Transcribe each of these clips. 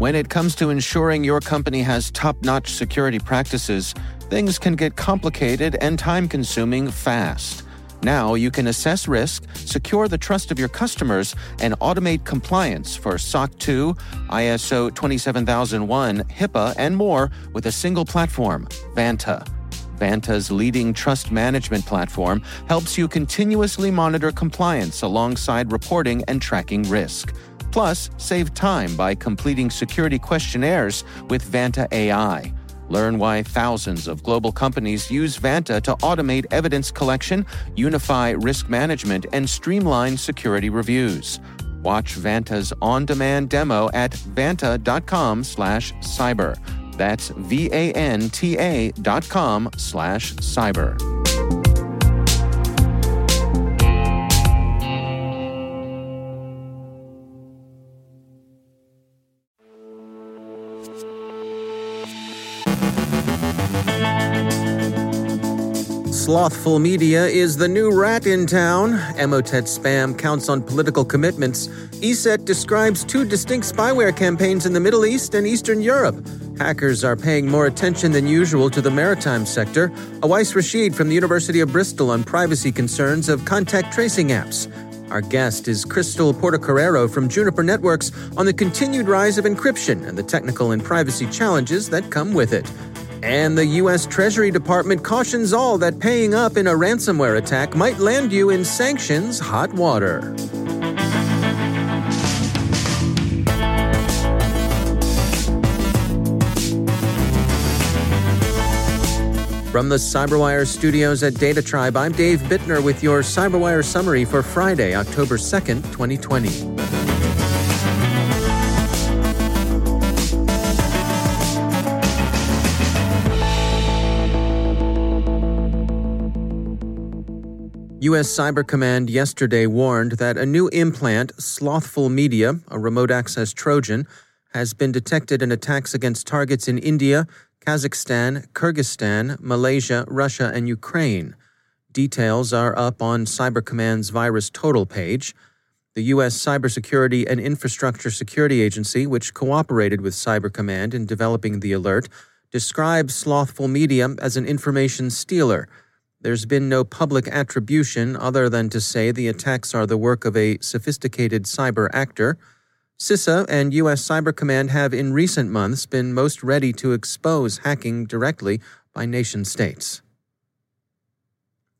When it comes to ensuring your company has top-notch security practices, things can get complicated and time-consuming fast. Now you can assess risk, secure the trust of your customers, and automate compliance for SOC 2, ISO 27001, HIPAA, and more with a single platform, Vanta. Vanta's leading trust management platform helps you continuously monitor compliance alongside reporting and tracking risk. Plus, save time by completing security questionnaires with Vanta AI. Learn why thousands of global companies use Vanta to automate evidence collection, unify risk management, and streamline security reviews. Watch Vanta's on-demand demo at vanta.com slash cyber. That's V-A-N-T-A dot com slash cyber. SlothfulMedia is the new RAT in town. Emotet spam counts on political commitments. ESET describes two distinct spyware campaigns in the Middle East and Eastern Europe. Hackers are paying more attention than usual to the maritime sector. Awais Rashid from the University of Bristol on privacy concerns of contact tracing apps. Our guest is Krystle Portocarrero from Juniper Networks on the continued rise of encryption and the technical and privacy challenges that come with it. And the U.S. Treasury Department cautions all that paying up in a ransomware attack might land you in sanctions hot water. From the CyberWire studios at DataTribe, I'm Dave Bittner with your CyberWire summary for Friday, October 2nd, 2020. U.S. Cyber Command yesterday warned that a new implant, SlothfulMedia, a remote access Trojan, has been detected in attacks against targets in India, Kazakhstan, Kyrgyzstan, Malaysia, Russia, and Ukraine. Details are up on Cyber Command's Virus Total page. The U.S. Cybersecurity and Infrastructure Security Agency, which cooperated with Cyber Command in developing the alert, describes SlothfulMedia as an information stealer there's been no public attribution other than to say the attacks are the work of a sophisticated cyber actor. CISA and U.S. Cyber Command have in recent months been most ready to expose hacking directly by nation states.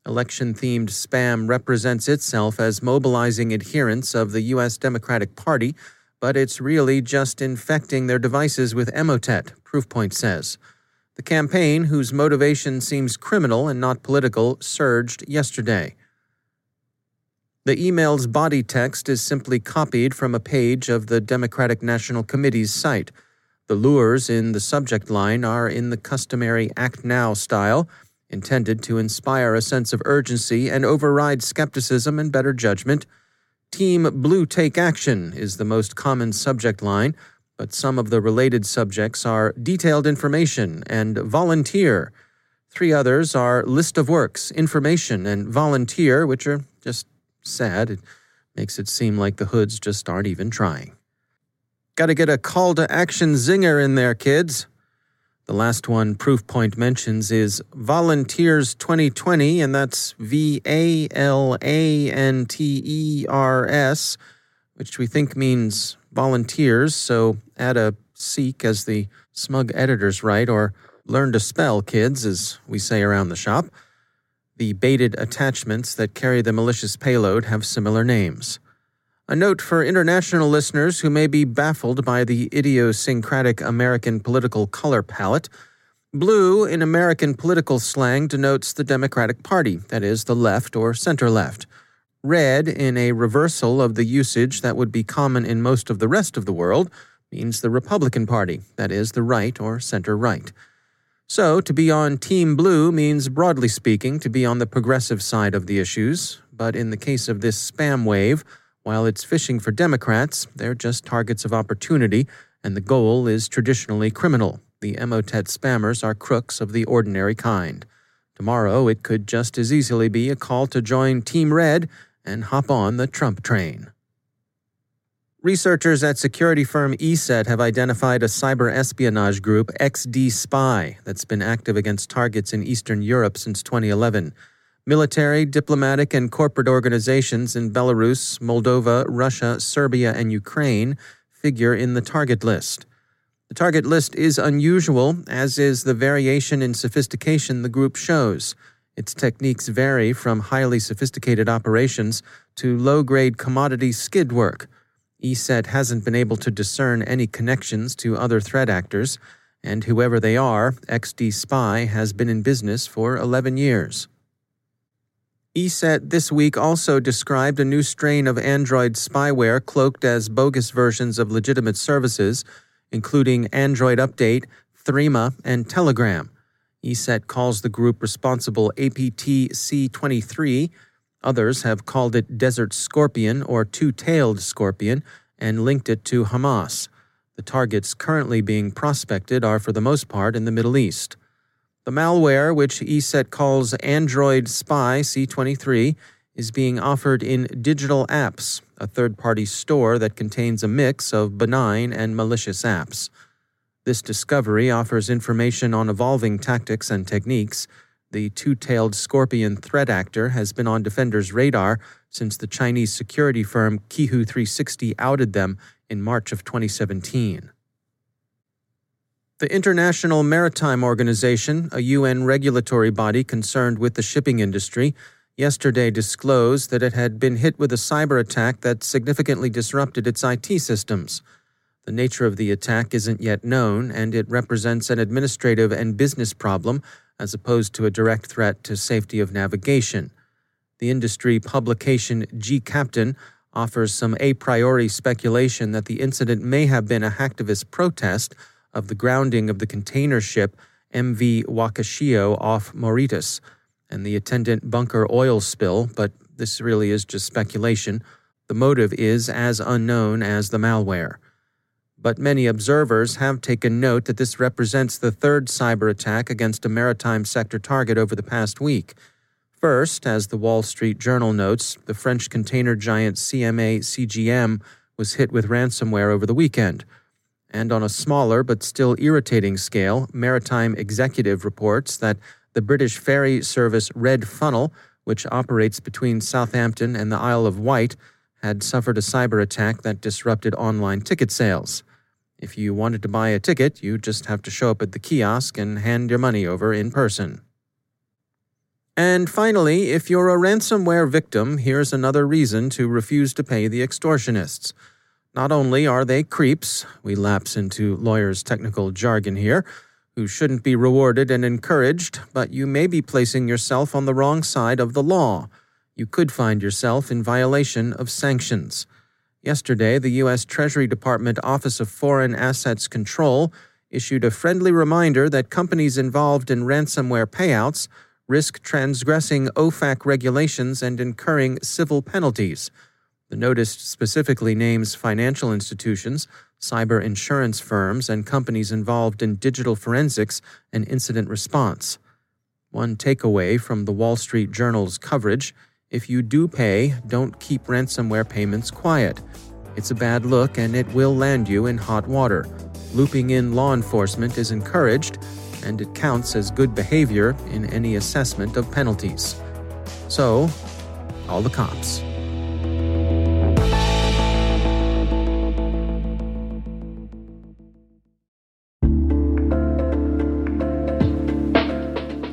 Election themed spam represents itself as mobilizing adherents of the U.S. Democratic Party, but it's really just infecting their devices with Emotet, Proofpoint says. The campaign, whose motivation seems criminal and not political, surged yesterday. The email's body text is simply copied from a page of the Democratic National Committee's site. The lures in the subject line are in the customary Act Now style, intended to inspire a sense of urgency and override skepticism and better judgment. Team Blue Take Action is the most common subject line, but some of the related subjects are detailed information and volunteer. Three others are list of works, information, and volunteer, which are just sad. It makes it seem like the hoods just aren't even trying. Got to get a call to action zinger in there, kids. The last one Proofpoint mentions is Volunteers 2020, and that's V A L A N T E R S, which we think means volunteers, so add a seek as the smug editors write, or learn to spell, kids, as we say around the shop. The baited attachments that carry the malicious payload have similar names. A note for international listeners who may be baffled by the idiosyncratic American political color palette. Blue in American political slang denotes the Democratic Party, that is, the left or center left. Red, in a reversal of the usage that would be common in most of the rest of the world, means the Republican Party, that is, the right or center right. So, to be on Team Blue means, broadly speaking, to be on the progressive side of the issues, but in the case of this spam wave, while it's fishing for Democrats, they're just targets of opportunity, and the goal is traditionally criminal. The Emotet spammers are crooks of the ordinary kind. Tomorrow, it could just as easily be a call to join Team Red and hop on the Trump train. Researchers at security firm ESET have identified a cyber espionage group, XDSpy, that's been active against targets in Eastern Europe since 2011. Military, diplomatic, and corporate organizations in Belarus, Moldova, Russia, Serbia, and Ukraine figure in the target list. The target list is unusual, as is the variation in sophistication the group shows. Its techniques vary from highly sophisticated operations to low grade commodity skid work. ESET hasn't been able to discern any connections to other threat actors, and whoever they are, XDSpy has been in business for 11 years. ESET this week also described a new strain of Android spyware cloaked as bogus versions of legitimate services, including Android Update, Threema, and Telegram. ESET calls the group responsible APT C23. Others have called it Desert Scorpion or Two Tailed Scorpion and linked it to Hamas. The targets currently being prospected are for the most part in the Middle East. The malware, which ESET calls Android Spy C23, is being offered in Digital Apps, a third party store that contains a mix of benign and malicious apps. This discovery offers information on evolving tactics and techniques. The two tailed scorpion threat actor has been on Defender's radar since the Chinese security firm Qihoo 360 outed them in March of 2017. The International Maritime Organization, a UN regulatory body concerned with the shipping industry, yesterday disclosed that it had been hit with a cyber attack that significantly disrupted its IT systems. The nature of the attack isn't yet known, and it represents an administrative and business problem as opposed to a direct threat to safety of navigation. The industry publication gCaptain offers some a priori speculation that the incident may have been a hacktivist protest of the grounding of the container ship MV Wakashio off Mauritius and the attendant bunker oil spill, but this really is just speculation. The motive is as unknown as the malware. But many observers have taken note that this represents the third cyber attack against a maritime sector target over the past week. First, as the Wall Street Journal notes, the French container giant CMA CGM was hit with ransomware over the weekend. And on a smaller but still irritating scale, Maritime Executive reports that the British ferry service Red Funnel, which operates between Southampton and the Isle of Wight, had suffered a cyber attack that disrupted online ticket sales. If you wanted to buy a ticket, you just have to show up at the kiosk and hand your money over in person. And finally, if you're a ransomware victim, here's another reason to refuse to pay the extortionists. Not only are they creeps, we lapse into lawyers' technical jargon here, who shouldn't be rewarded and encouraged, but you may be placing yourself on the wrong side of the law. You could find yourself in violation of sanctions. Yesterday, the U.S. Treasury Department Office of Foreign Assets Control issued a friendly reminder that companies involved in ransomware payouts risk transgressing OFAC regulations and incurring civil penalties. The notice specifically names financial institutions, cyber insurance firms, and companies involved in digital forensics and incident response. One takeaway from the Wall Street Journal's coverage if you do pay, don't keep ransomware payments quiet. It's a bad look and it will land you in hot water. Looping in law enforcement is encouraged, and it counts as good behavior in any assessment of penalties. So, call the cops.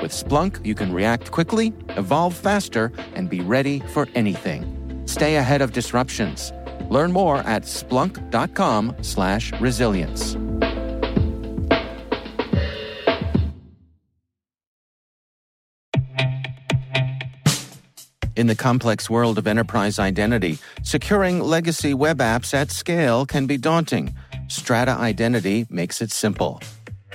With Splunk, you can react quickly, evolve faster, and be ready for anything. Stay ahead of disruptions. Learn more at splunk.com/resilience. In the complex world of enterprise identity, securing legacy web apps at scale can be daunting. Strata Identity makes it simple.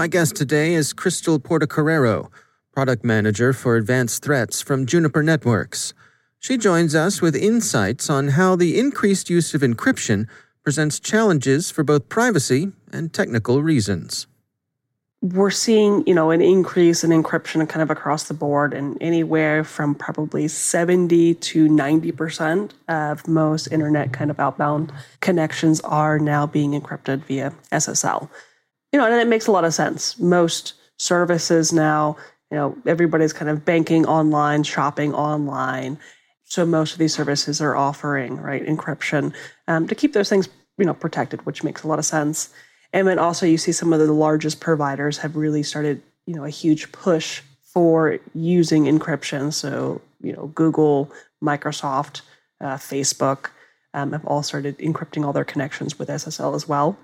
My guest today is Krystle Portocarrero, product manager for advanced threats from Juniper Networks. She joins us with insights on how the increased use of encryption presents challenges for both privacy and technical reasons. We're seeing, you know, an increase in encryption kind of across the board and anywhere from probably 70 to 90% of most internet kind of outbound connections are now being encrypted via SSL you know, and it makes a lot of sense. Most services now, you know, everybody's kind of banking online, shopping online. So most of these services are offering right encryption um, to keep those things you know protected, which makes a lot of sense. And then also you see some of the largest providers have really started you know a huge push for using encryption. So you know Google, Microsoft, uh, Facebook um, have all started encrypting all their connections with SSL as well.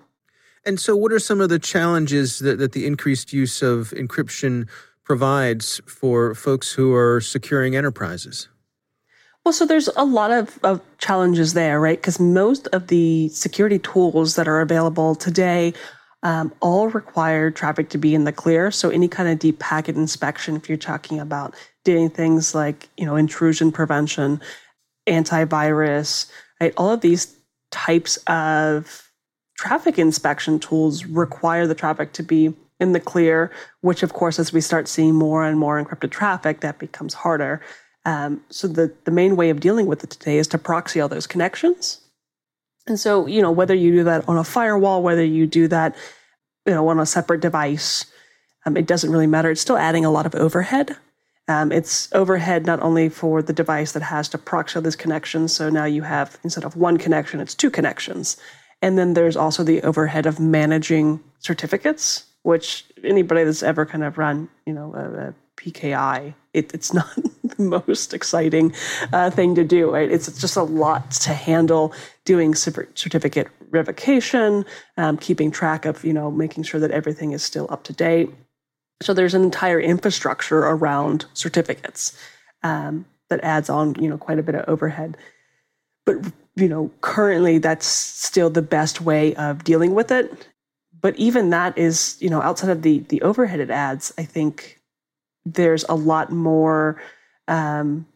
And so, what are some of the challenges that, that the increased use of encryption provides for folks who are securing enterprises? Well, so there's a lot of, of challenges there, right? Because most of the security tools that are available today um, all require traffic to be in the clear. So any kind of deep packet inspection, if you're talking about doing things like you know intrusion prevention, antivirus, right? All of these types of traffic inspection tools require the traffic to be in the clear, which, of course, as we start seeing more and more encrypted traffic, that becomes harder. Um, so the, the main way of dealing with it today is to proxy all those connections. And so, you know, whether you do that on a firewall, whether you do that, you know, on a separate device, um, it doesn't really matter. It's still adding a lot of overhead. Um, it's overhead not only for the device that has to proxy all these connections. So now you have, instead of one connection, it's two connections. And then there's also the overhead of managing certificates, which anybody that's ever kind of run, you know, a, a PKI, it, it's not the most exciting uh, thing to do. Right? It's just a lot to handle doing certificate revocation, um, keeping track of, you know, making sure that everything is still up to date. So there's an entire infrastructure around certificates um, that adds on, you know, quite a bit of overhead. But you know, currently that's still the best way of dealing with it. But even that is, you know, outside of the the overhead it adds, I think there's a lot more um,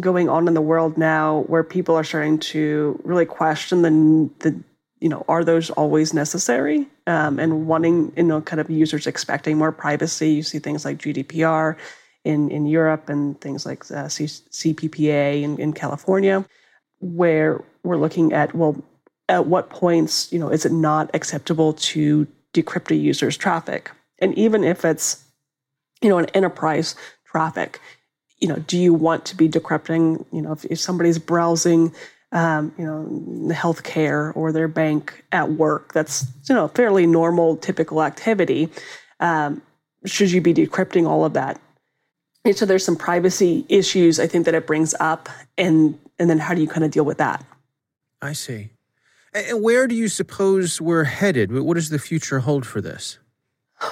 going on in the world now where people are starting to really question the the you know, are those always necessary? Um, and wanting, you know, kind of users expecting more privacy. You see things like GDPR in, in Europe and things like uh, C- CPPA in, in California, where we're looking at, well, at what points, you know, is it not acceptable to decrypt a user's traffic? And even if it's, you know, an enterprise traffic, you know, do you want to be decrypting, you know, if, if somebody's browsing um, you know, healthcare or their bank at work. That's you know fairly normal, typical activity. Um, should you be decrypting all of that? And so there's some privacy issues I think that it brings up, and and then how do you kind of deal with that? I see. And where do you suppose we're headed? What does the future hold for this?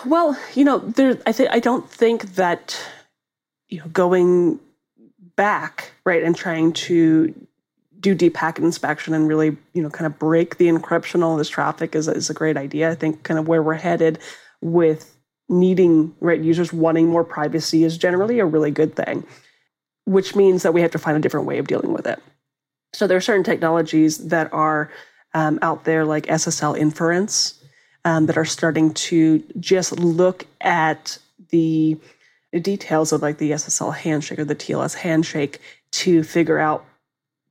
Well, you know, there. I think I don't think that you know going back right and trying to do deep packet inspection and really, you know, kind of break the encryption all this traffic is, is a great idea. I think kind of where we're headed with needing right users wanting more privacy is generally a really good thing, which means that we have to find a different way of dealing with it. So there are certain technologies that are um, out there like SSL inference um, that are starting to just look at the details of like the SSL handshake or the TLS handshake to figure out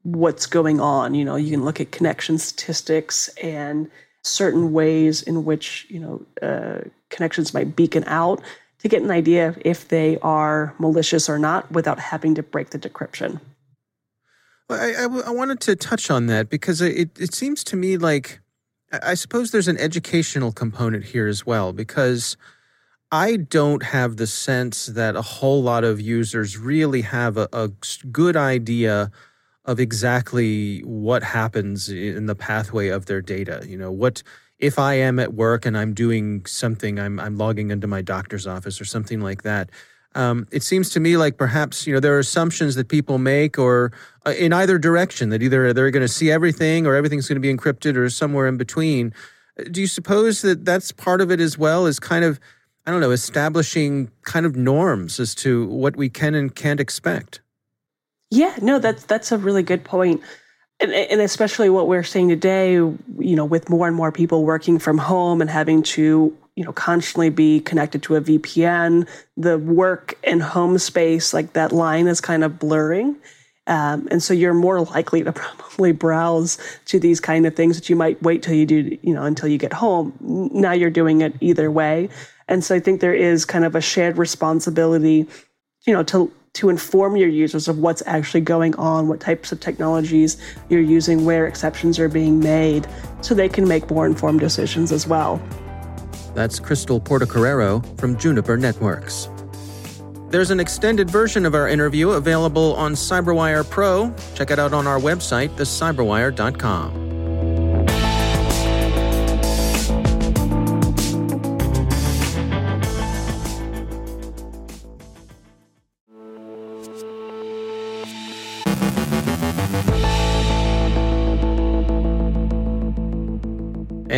what's going on. You know, you can look at connection statistics and certain ways in which, you know, uh, connections might beacon out to get an idea if they are malicious or not without having to break the decryption. Well, I, I, I wanted to touch on that because it, it seems to me like I suppose there's an educational component here as well because I don't have the sense that a whole lot of users really have a, a good idea of exactly what happens in the pathway of their data. You know, what if I am at work and I'm doing something, I'm I'm logging into my doctor's office or something like that. Um, it seems to me like perhaps you know there are assumptions that people make, or uh, in either direction, that either they're going to see everything, or everything's going to be encrypted, or somewhere in between. Do you suppose that that's part of it as well? Is kind of I don't know, establishing kind of norms as to what we can and can't expect. Yeah, no, that's that's a really good point. And, and especially what we're seeing today, you know, with more and more people working from home and having to, you know, constantly be connected to a VPN, the work and home space, like that line is kind of blurring. Um, and so you're more likely to probably browse to these kind of things that you might wait till you do, you know, until you get home. Now you're doing it either way. And so I think there is kind of a shared responsibility, you know, to to inform your users of what's actually going on, what types of technologies you're using, where exceptions are being made, so they can make more informed decisions as well. That's Krystle Portocarrero from Juniper Networks. There's an extended version of our interview available on CyberWire Pro. Check it out on our website, thecyberwire.com.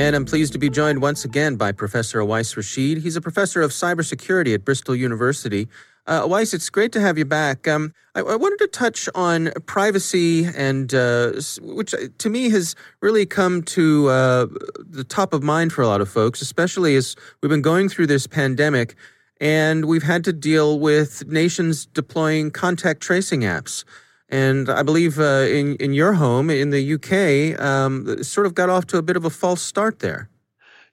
And I'm pleased to be joined once again by Professor Awais Rashid. He's a professor of cybersecurity at Bristol University. Uh, Awais, it's great to have you back. Um, I, I, wanted to touch on privacy, and uh, which uh, to me has really come to uh, the top of mind for a lot of folks, especially as we've been going through this pandemic and we've had to deal with nations deploying contact tracing apps. And I believe uh, in in your home in the UK, um, sort of got off to a bit of a false start there.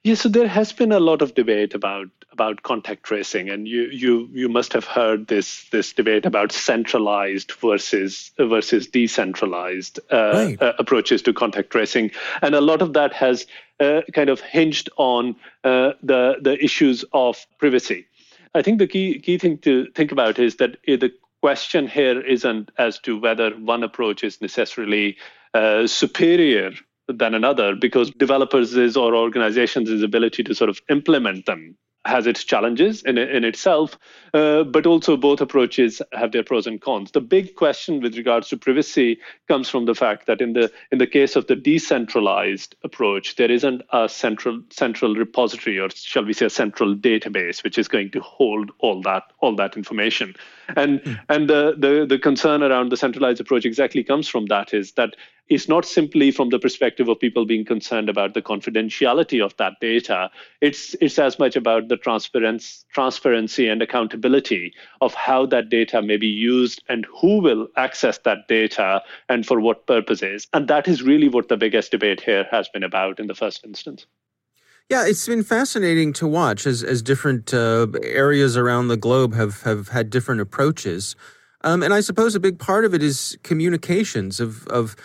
Yeah, so there has been a lot of debate about about contact tracing, and you you you must have heard this this debate about centralized versus versus decentralized uh, right. uh, approaches to contact tracing, and a lot of that has uh, kind of hinged on uh, the the issues of privacy. I think the key key thing to think about is that the question here isn't as to whether one approach is necessarily uh, superior than another because developers' or organizations' ability to sort of implement them has its challenges in, in itself, uh, but also both approaches have their pros and cons. The big question with regards to privacy comes from the fact that in the in the case of the decentralized approach, there isn't a central central repository, or shall we say, a central database, which is going to hold all that all that information. And mm. and the, the the concern around the centralized approach exactly comes from that is that is not simply from the perspective of people being concerned about the confidentiality of that data. It's it's as much about the transparency, transparency and accountability of how that data may be used and who will access that data and for what purposes. And that is really what the biggest debate here has been about in the first instance. Yeah, it's been fascinating to watch as as different uh, areas around the globe have have had different approaches. Um, and I suppose a big part of it is communications of of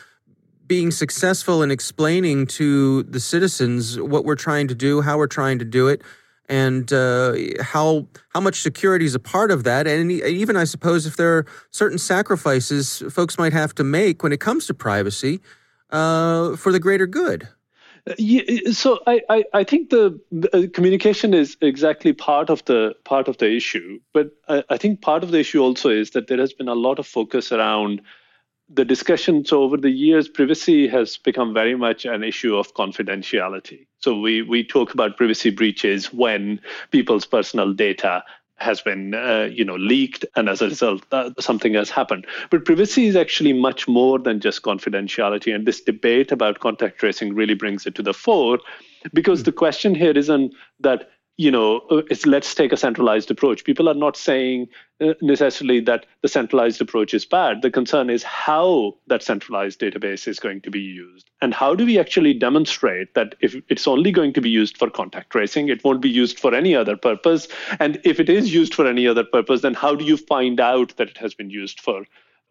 being successful in explaining to the citizens what we're trying to do, how we're trying to do it, and uh, how how much security is a part of that. And even I suppose if there are certain sacrifices folks might have to make when it comes to privacy uh, for the greater good. Yeah, so I, I, I think the, the, uh, communication is exactly part of the part of the issue, but I, I, think part of the issue also is that there has been a lot of focus around the discussion. So over the years, privacy has become very much an issue of confidentiality. So we we talk about privacy breaches when people's personal data has been uh, you know leaked and as a result uh, something has happened but privacy is actually much more than just confidentiality and this debate about contact tracing really brings it to the fore because the question here isn't that you know, uh, it's let's take a centralized approach. People are not saying uh, necessarily that the centralized approach is bad. The concern is how that centralized database is going to be used. And how do we actually demonstrate that if it's only going to be used for contact tracing, it won't be used for any other purpose? And if it is used for any other purpose, then how do you find out that it has been used for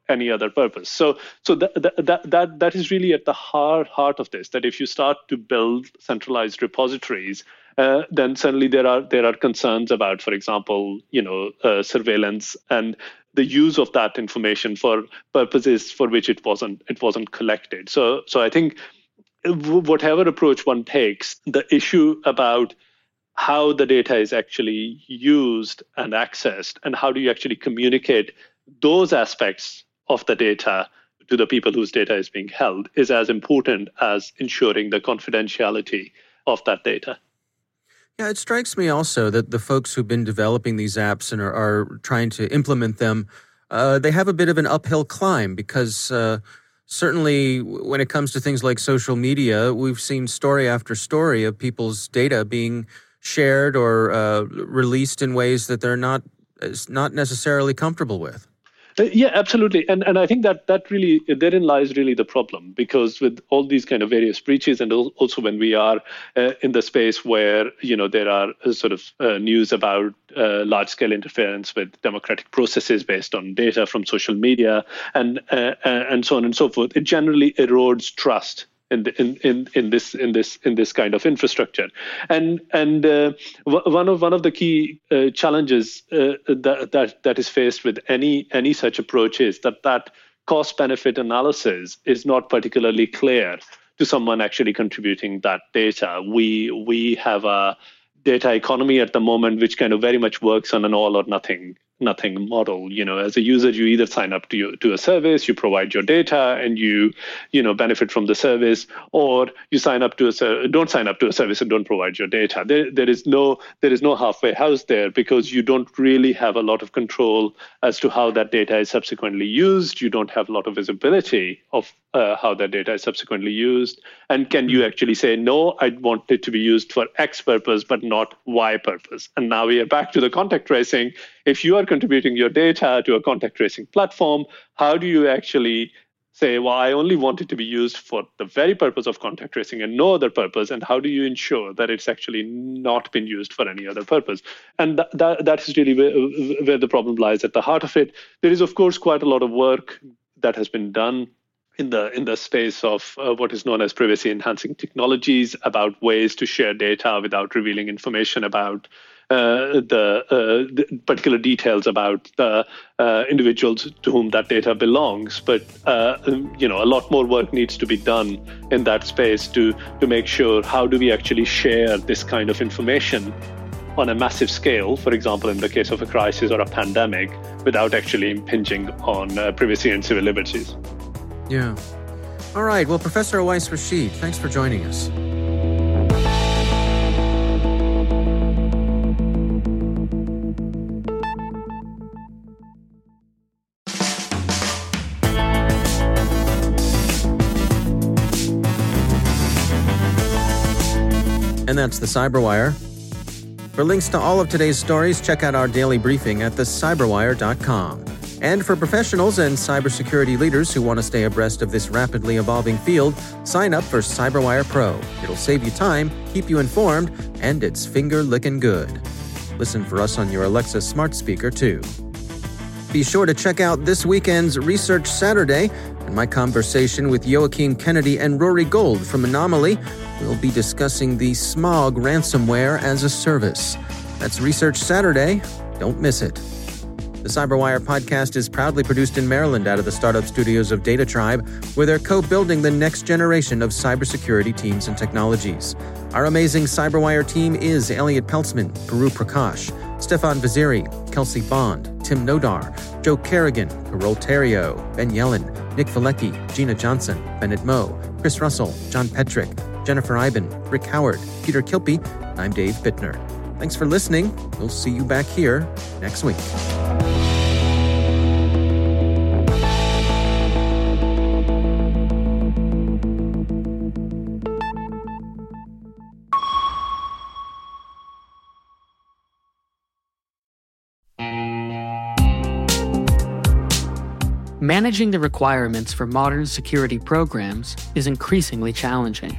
any other purpose. So, so that that that that is really at the heart heart of this. That if you start to build centralized repositories uh, then suddenly there are there are concerns about, for example, you know, uh, surveillance and the use of that information for purposes for which it wasn't it wasn't collected. So so I think whatever approach one takes, the issue about how the data is actually used and accessed, and how do you actually communicate those aspects of the data to the people whose data is being held is as important as ensuring the confidentiality of that data. Yeah, it strikes me also that the folks who've been developing these apps and are, are trying to implement them, uh, they have a bit of an uphill climb because uh, certainly when it comes to things like social media, we've seen story after story of people's data being shared or uh, released in ways that they're not not necessarily comfortable with. Uh, yeah, absolutely, and and I think that that really therein lies really the problem because with all these kind of various breaches, and also when we are uh, in the space where you know there are uh, sort of uh, news about uh, large scale interference with democratic processes based on data from social media and uh, and so on and so forth, it generally erodes trust in, in, in, in this in this in this kind of infrastructure. And and uh, one of one of the key uh, challenges uh, that, that that is faced with any any such approach is that that cost benefit analysis is not particularly clear to someone actually contributing that data. We we have a data economy at the moment which kind of very much works on an all or nothing nothing model. You know as a user you either sign up to you, to a service you provide your data and you you know benefit from the service or you sign up to a don't sign up to a service and don't provide your data. There, there is no there is no halfway house there because you don't really have a lot of control as to how that data is subsequently used. You don't have a lot of visibility of uh, how that data is subsequently used. And can you actually say no i want it to be used for x purpose but not y purpose? And now we are back to the contact tracing if you are contributing your data to a contact tracing platform, how do you actually say, well, I only want it to be used for the very purpose of contact tracing and no other purpose? And how do you ensure that it's actually not been used for any other purpose? And that, that, that is really where, where the problem lies at the heart of it. There is, of course, quite a lot of work that has been done in the in the space of uh, what is known as privacy enhancing technologies about ways to share data without revealing information about the, uh, the, particular details about the uh, individuals to whom that data belongs. But you know, a lot more work needs to be done in that space to to make sure how do we actually share this kind of information on a massive scale, for example, in the case of a crisis or a pandemic, without actually impinging on uh, privacy and civil liberties. Yeah. All right. Well, Professor Awais Rashid, thanks for joining us. And that's the Cyberwire. For links to all of today's stories, check out our daily briefing at thecyberwire.com. And for professionals and cybersecurity leaders who want to stay abreast of this rapidly evolving field, sign up for Cyberwire Pro. It'll save you time, keep you informed, and it's finger licking good. Listen for us on your Alexa smart speaker, too. Be sure to check out this weekend's Research Saturday and my conversation with Joakim Kennedy and Rory Gould from Anomali. We'll be discussing the Smaug ransomware as a service. That's Research Saturday. Don't miss it. The Cyberwire podcast is proudly produced in Maryland out of the startup studios of DataTribe, where they're co building the next generation of cybersecurity teams and technologies. Our amazing Cyberwire team is Elliot Peltzman, Puru Prakash, Stefan Vaziri, Kelsey Bond, Tim Nodar, Joe Carrigan, Carole Theriault, Ben Yelin, Nick Veliky, Gina Johnson, Bennett Moe, Chris Russell, John Petrick, Jennifer Eiben, Rick Howard, Peter Kilpe. I'm Dave Bittner. Thanks for listening. We'll see you back here next week. Managing the requirements for modern security programs is increasingly challenging